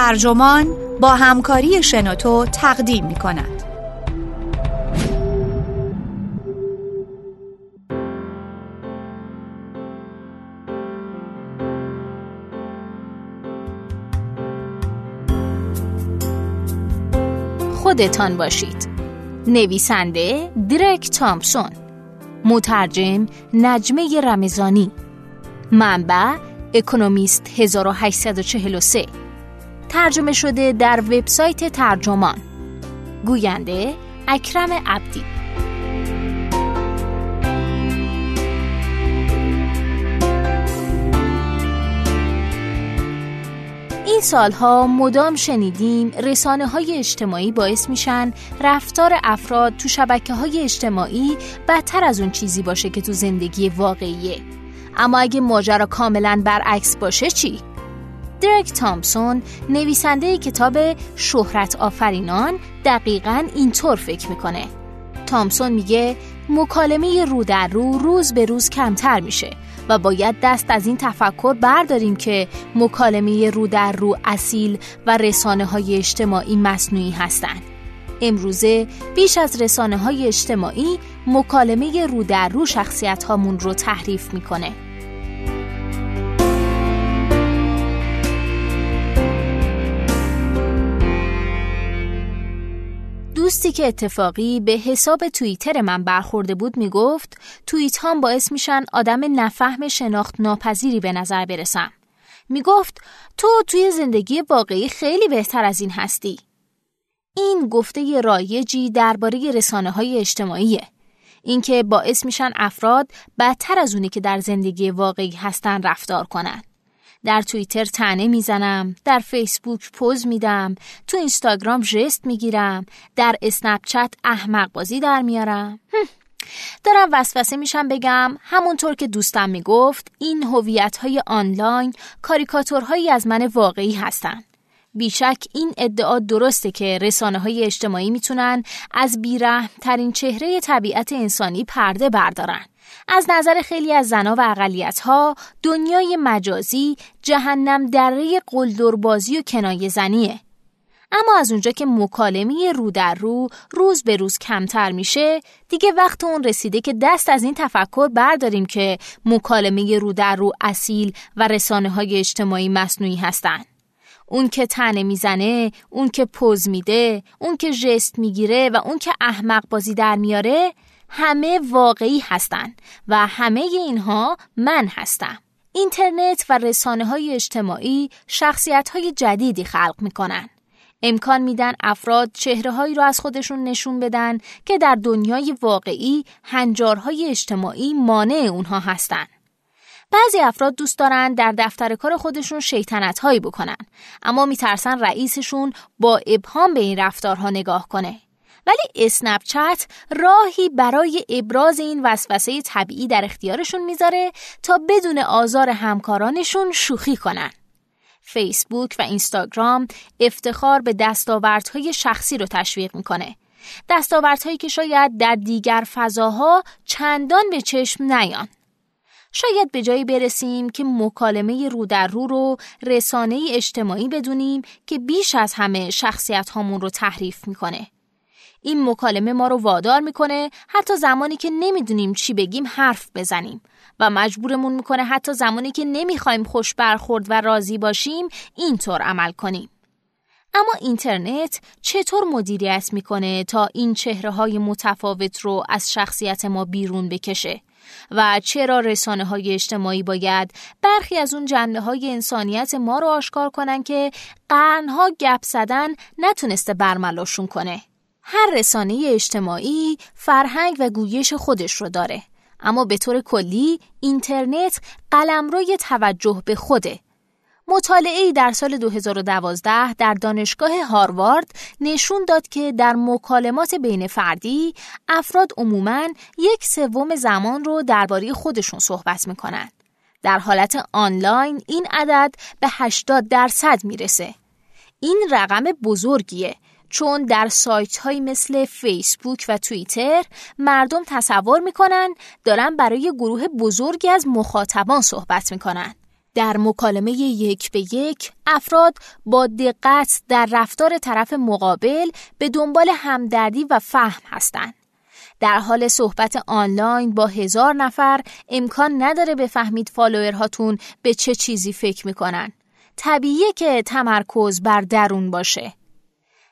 ترجمان با همکاری شنوتو تقدیم می کند. خودتان باشید. نویسنده درک تامسون. مترجم نجمه رمزانی منبع اکونومیست 1843 ترجمه شده در وبسایت ترجمان. گوینده اکرم عبدی. این سالها مدام شنیدیم رسانه های اجتماعی باعث میشن رفتار افراد تو شبکه های اجتماعی بدتر از اون چیزی باشه که تو زندگی واقعیه. اما اگه ماجرا کاملا برعکس باشه چی؟ درک تامسون نویسنده کتاب شهرت آفرینان دقیقا اینطور فکر می‌کنه تامسون میگه مکالمه رو در رو روز به روز کمتر میشه و باید دست از این تفکر برداریم که مکالمه رو در رو اصیل و رسانه های اجتماعی مصنوعی هستند. امروزه بیش از رسانه های اجتماعی مکالمه رو در رو شخصیت هامون رو تحریف می‌کنه. دوستی که اتفاقی به حساب توییتر من برخورده بود می‌گفت توییت هم باعث میشن آدم نفهم شناخت ناپذیری به نظر برسم. می‌گفت تو توی زندگی واقعی خیلی بهتر از این هستی. این گفته رایجی درباره رسانه های اجتماعیه. اینکه باعث میشن افراد بدتر از اونی که در زندگی واقعی هستن رفتار کنن. در توییتر تنه می‌زنم در فیسبوک پوز میدم تو اینستاگرام ژست می‌گیرم در اسنپ چت احمق بازی در میارم. دارم وسوسه میشم بگم همونطور که دوستم می‌گفت این هویت های آنلاین کاریکاتورهایی از من واقعی هستن. بیشک این ادعا درسته که رسانه های اجتماعی می‌تونن از بیرحم ترین چهره طبیعت انسانی پرده بردارن. از نظر خیلی از زنا و اقلیت ها دنیای مجازی جهنم دره قلدربازی و کنایه زنیه. اما از اونجا که مکالمه رو در رو روز به روز کمتر میشه دیگه وقت اون رسیده که دست از این تفکر برداریم که مکالمه رو در رو اصیل و رسانه های اجتماعی مصنوعی هستن. اون که تنه می‌زنه، اون که پوز میده، اون که ژست می‌گیره و اون که احمق بازی در میاره همه واقعی هستند و همه اینها من هستم. اینترنت و رسانه های اجتماعی شخصیت های جدیدی خلق می‌کنن. امکان میدن افراد چهره هایی را از خودشون نشون بدن که در دنیای واقعی هنجارهای اجتماعی مانع اونها هستند. بعضی افراد دوست دارن در دفتر کار خودشون شیطنت هایی بکنن اما میترسن رئیسشون با ابهام به این رفتارها نگاه کنه. ولی اسنپ چت راهی برای ابراز این وسوسه طبیعی در اختیارشون می‌ذاره تا بدون آزار همکارانشون شوخی کنن. فیسبوک و اینستاگرام افتخار به دستاوردهای شخصی رو تشویق می‌کنه. دستاوردهایی که شاید در دیگر فضاها چندان به چشم نیان. شاید به جایی برسیم که مکالمه رو در رو رو رسانه اجتماعی بدونیم که بیش از همه شخصیت هامون رو تحریف می‌کنه. این مکالمه ما رو وادار می‌کنه حتی زمانی که نمی‌دونیم چی بگیم حرف بزنیم و مجبورمون می‌کنه حتی زمانی که نمی‌خوایم خوش برخورد و راضی باشیم اینطور عمل کنیم. اما اینترنت چطور مدیریت می‌کنه تا این چهره های متفاوت رو از شخصیت ما بیرون بکشه؟ و چرا رسانه های اجتماعی باید برخی از اون جنبه های انسانیت ما رو آشکار کنن که قرنها گپ زدن نتونسته برملاشون کنه؟ هر رسانه اجتماعی فرهنگ و گویش خودش رو داره اما به طور کلی اینترنت قلمروی توجه به خوده مطالعه در سال 2012 در دانشگاه هاروارد نشون داد که در مکالمات بین فردی افراد عموماً یک سوم زمان رو درباره خودشون صحبت می‌کنن. در حالت آنلاین این عدد به 80 درصد می‌رسه. این رقم بزرگیه چون در سایت های مثل فیسبوک و توییتر مردم تصور می‌کنن دارن برای گروه بزرگی از مخاطبان صحبت می‌کنن در مکالمه یک به یک افراد با دقت در رفتار طرف مقابل به دنبال همدردی و فهم هستند. در حال صحبت آنلاین با هزار نفر امکان نداره بفهمید فالوورهاتون به چه چیزی فکر می‌کنن. طبیعیه که تمرکز بر درون باشه.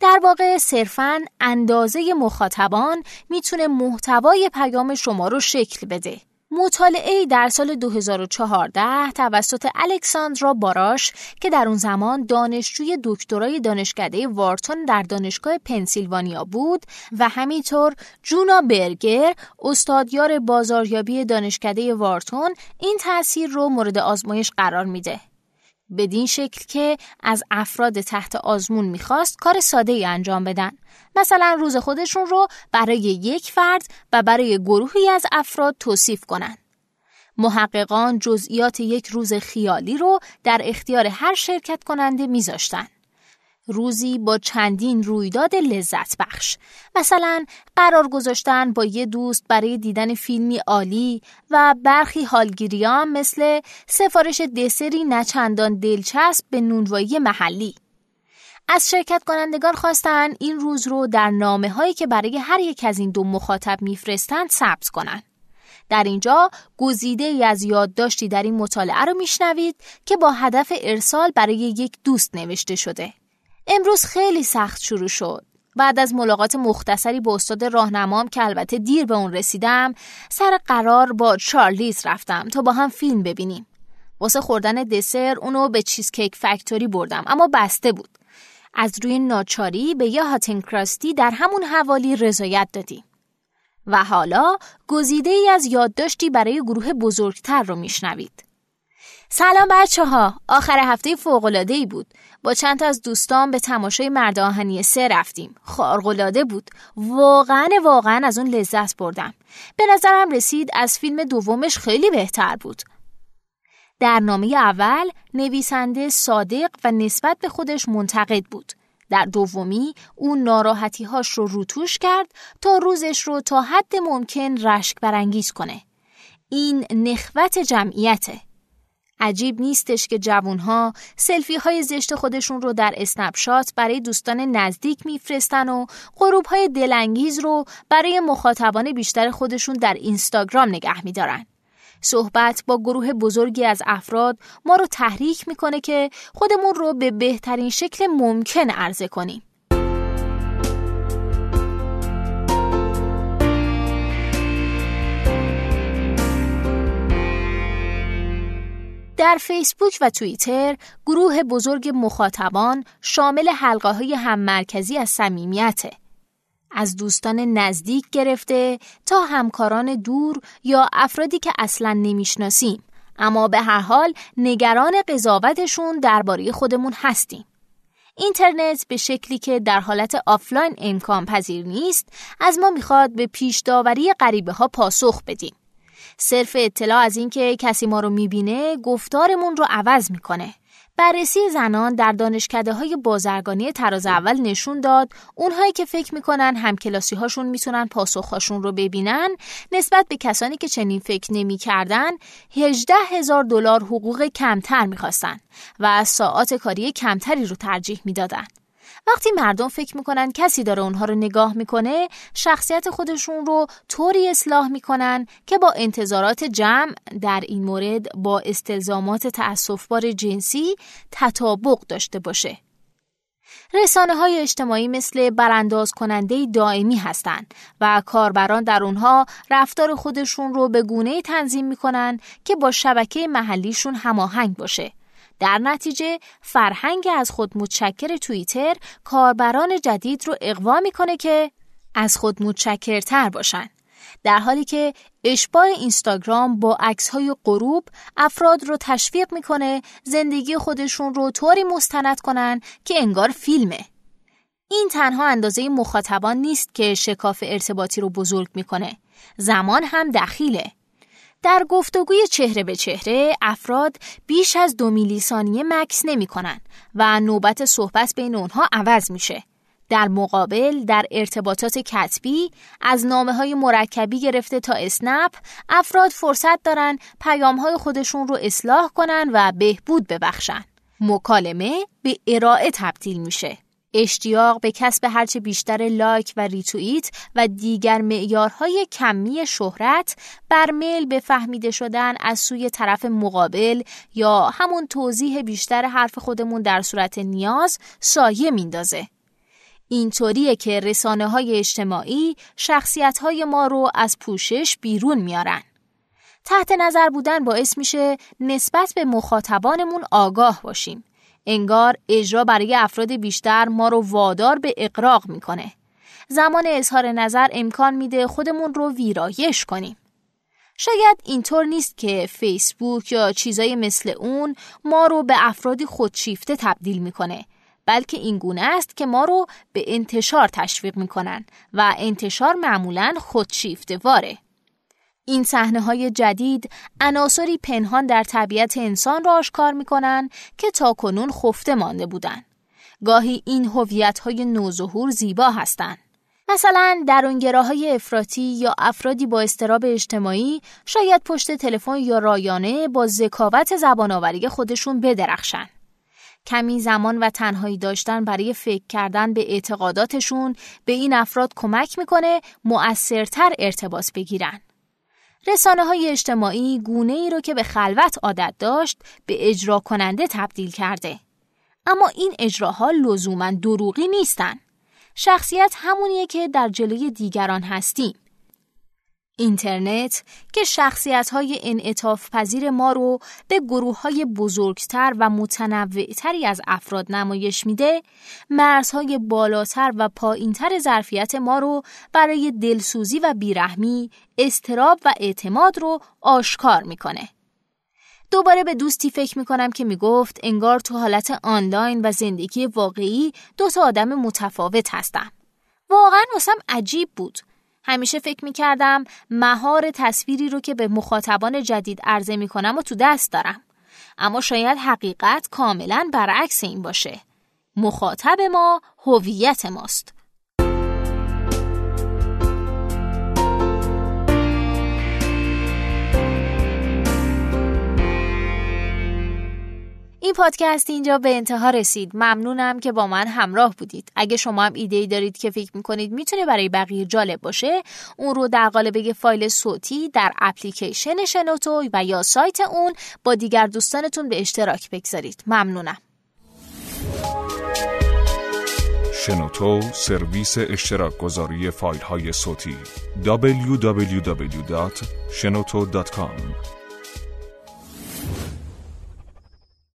در واقع صرفاً اندازه مخاطبان می‌تونه محتوای پیام شما رو شکل بده. مطالعه در سال 2014 توسط الکساندرا باراش که در اون زمان دانشجوی دکترای دانشکده وارتون در دانشگاه پنسیلوانیا بود و همینطور جونا برگر استادیار بازاریابی دانشکده وارتون این تاثیر رو مورد آزمایش قرار میده. بدین شکل که از افراد تحت آزمون می‌خواست کار ساده ای انجام بدن. مثلا روز خودشون رو برای یک فرد و برای گروهی از افراد توصیف کنن. محققان جزئیات یک روز خیالی رو در اختیار هر شرکت کننده میذاشتن. روزی با چندین رویداد لذت بخش مثلا قرار گذاشتن با یه دوست برای دیدن فیلمی عالی و برخی حالگیریان مثل سفارش دسری نچندان دلچسب به نونوایی محلی از شرکت کنندگان خواستن این روز رو در نامه هایی که برای هر یک از این دو مخاطب میفرستند ثبت کنند. در اینجا گزیده ای از یادداشتی در این مطالعه رو میشنوید که با هدف ارسال برای یک دوست نوشته شده. امروز خیلی سخت شروع شد. بعد از ملاقات مختصری با استاد راهنمام که البته دیر به اون رسیدم سر قرار با چارلیز رفتم تا با هم فیلم ببینیم. واسه خوردن دسر اونو به چیزکیک فکتوری بردم اما بسته بود. از روی ناچاری به یه هاتین کراستی در همون حوالی رضایت دادیم. و حالا گزیده ای از یادداشتی برای گروه بزرگتر رو میشنوید. سلام بچه ها آخر هفته فوقلاده ای بود. با چند تا از دوستان به تماشای مرد آهنی سه رفتیم. خارقلاده بود. واقعا واقعا از اون لذت بردم. به نظرم رسید از فیلم دومش خیلی بهتر بود. در نامه اول نویسنده صادق و نسبت به خودش منتقد بود. در دومی او ناراحتیهاش رو روتوش کرد تا روزش رو تا حد ممکن رشک برانگیز کنه. این نخوت جمعیته. عجیب نیستش که جوونها سلفی های زشت خودشون رو در اسنپشات برای دوستان نزدیک میفرستن و غروب های دلانگیز رو برای مخاطبان بیشتر خودشون در اینستاگرام نگه میدارن. صحبت با گروه بزرگی از افراد ما رو تحریک می‌کنه که خودمون رو به بهترین شکل ممکن عرضه کنیم. در فیسبوک و توییتر گروه بزرگ مخاطبان شامل حلقه های هممرکزی از صمیمیته. از دوستان نزدیک گرفته تا همکاران دور یا افرادی که اصلا نمی‌شناسیم اما به هر حال نگران قضاوتشون درباره خودمون هستیم. اینترنت به شکلی که در حالت آفلاین امکان پذیر نیست از ما می‌خواد به پیش داوری غریبه ها پاسخ بدیم. صرف اطلاع از اینکه کسی ما رو می‌بینه گفتارمون رو عوض می‌کنه. بررسی زنان در دانشکده های بازرگانی تراز اول نشون داد اونهایی که فکر می‌کنن همکلاسی هاشون می‌تونن پاسخهاشون رو ببینن نسبت به کسانی که چنین فکر نمی‌کردن 18 هزار دلار حقوق کمتر می‌خواستن و ساعات کاری کمتری رو ترجیح می‌دادن. وقتی مردم فکر می‌کنن کسی داره اونها رو نگاه می‌کنه شخصیت خودشون رو طوری اصلاح می‌کنن که با انتظارات جمع در این مورد با استلزامات تأصفبار جنسی تطابق داشته باشه. رسانه های اجتماعی مثل برانداز کننده دائمی هستند و کاربران در اونها رفتار خودشون رو به گونه تنظیم می‌کنن که با شبکه محلیشون هماهنگ باشه. در نتیجه فرهنگ از خود متشکر توییتر کاربران جدید رو اقوا می‌کنه که از خود متشکرتر باشن. در حالی که اشباع اینستاگرام با عکس های غروب افراد رو تشویق می‌کنه زندگی خودشون رو طوری مستند کنن که انگار فیلمه. این تنها اندازه مخاطبان نیست که شکاف ارتباطی رو بزرگ می‌کنه. زمان هم دخیله. در گفتگوی چهره به چهره افراد بیش از دو میلی ثانیه مکس نمی کنن و نوبت صحبت بین اونها عوض میشه. در مقابل در ارتباطات کتبی از نامه های مرکبی گرفته تا اسنپ افراد فرصت دارن پیام های خودشون رو اصلاح کنن و بهبود ببخشن. مکالمه به ارائه تبدیل میشه. اشتیاق به کسب هرچه بیشتر لایک و ریتویت و دیگر معیارهای کمی شهرت بر میل به فهمیده شدن از سوی طرف مقابل یا همون توضیح بیشتر حرف خودمون در صورت نیاز سایه میندازه. اینطوریه که رسانه های اجتماعی شخصیت های ما رو از پوشش بیرون میارن. تحت نظر بودن باعث میشه نسبت به مخاطبانمون آگاه باشیم. انگار اجرا برای افراد بیشتر ما رو وادار به اقراق می‌کنه. زمان اظهار نظر امکان میده خودمون رو ویرایش کنیم. شاید اینطور نیست که فیسبوک یا چیزای مثل اون ما رو به افرادی خودشیفته تبدیل می‌کنه بلکه این گونه است که ما رو به انتشار تشویق می‌کنن و انتشار معمولا خودشیفته واره. این صحنه های جدید عناصری پنهان در طبیعت انسان را آشکار می‌کنن که تاکنون خفته مانده بودند. گاهی این هویت های نوظهور زیبا هستند. مثلا های افراطی یا افرادی با استراب اجتماعی شاید پشت تلفن یا رایانه با ذکاوت زبانآوری خودشون بدرخشن. کمی زمان و تنهایی داشتن برای فکر کردن به اعتقاداتشون به این افراد کمک می‌کنه مؤثرتر ارتباط بگیرن. رسانه های اجتماعی گونه ای رو که به خلوت عادت داشت به اجرا کننده تبدیل کرده. اما این اجراها لزوما دروغی نیستن. شخصیت همونیه که در جلوی دیگران هستیم. اینترنت که شخصیت های انعطاف پذیر ما رو به گروه های بزرگتر و متنوعتری از افراد نمایش میده مرزهای بالاتر و پایینتر ظرفیت ما رو برای دلسوزی و بیرحمی استراب و اعتماد رو آشکار می‌کنه. دوباره به دوستی فکر می‌کنم که می‌گفت انگار تو حالت آنلاین و زندگی واقعی دو تا آدم متفاوت هستم. واقعا واسم عجیب بود. همیشه فکر می کردم مهار تصویری رو که به مخاطبان جدید عرضه می کنم و تو دست دارم. اما شاید حقیقت کاملا برعکس این باشه. مخاطب ما هویت ماست. این پادکست اینجا به انتها رسید. ممنونم که با من همراه بودید. اگه شما هم ایده ای دارید که فکر می‌کنید می‌تونه برای بقیه جالب باشه اون رو در قالب فایل صوتی در اپلیکیشن شنوتو و یا سایت اون با دیگر دوستانتون به اشتراک بگذارید. ممنونم. شنوتو سرویس اشتراک گذاری فایل های صوتی www.shenoto.com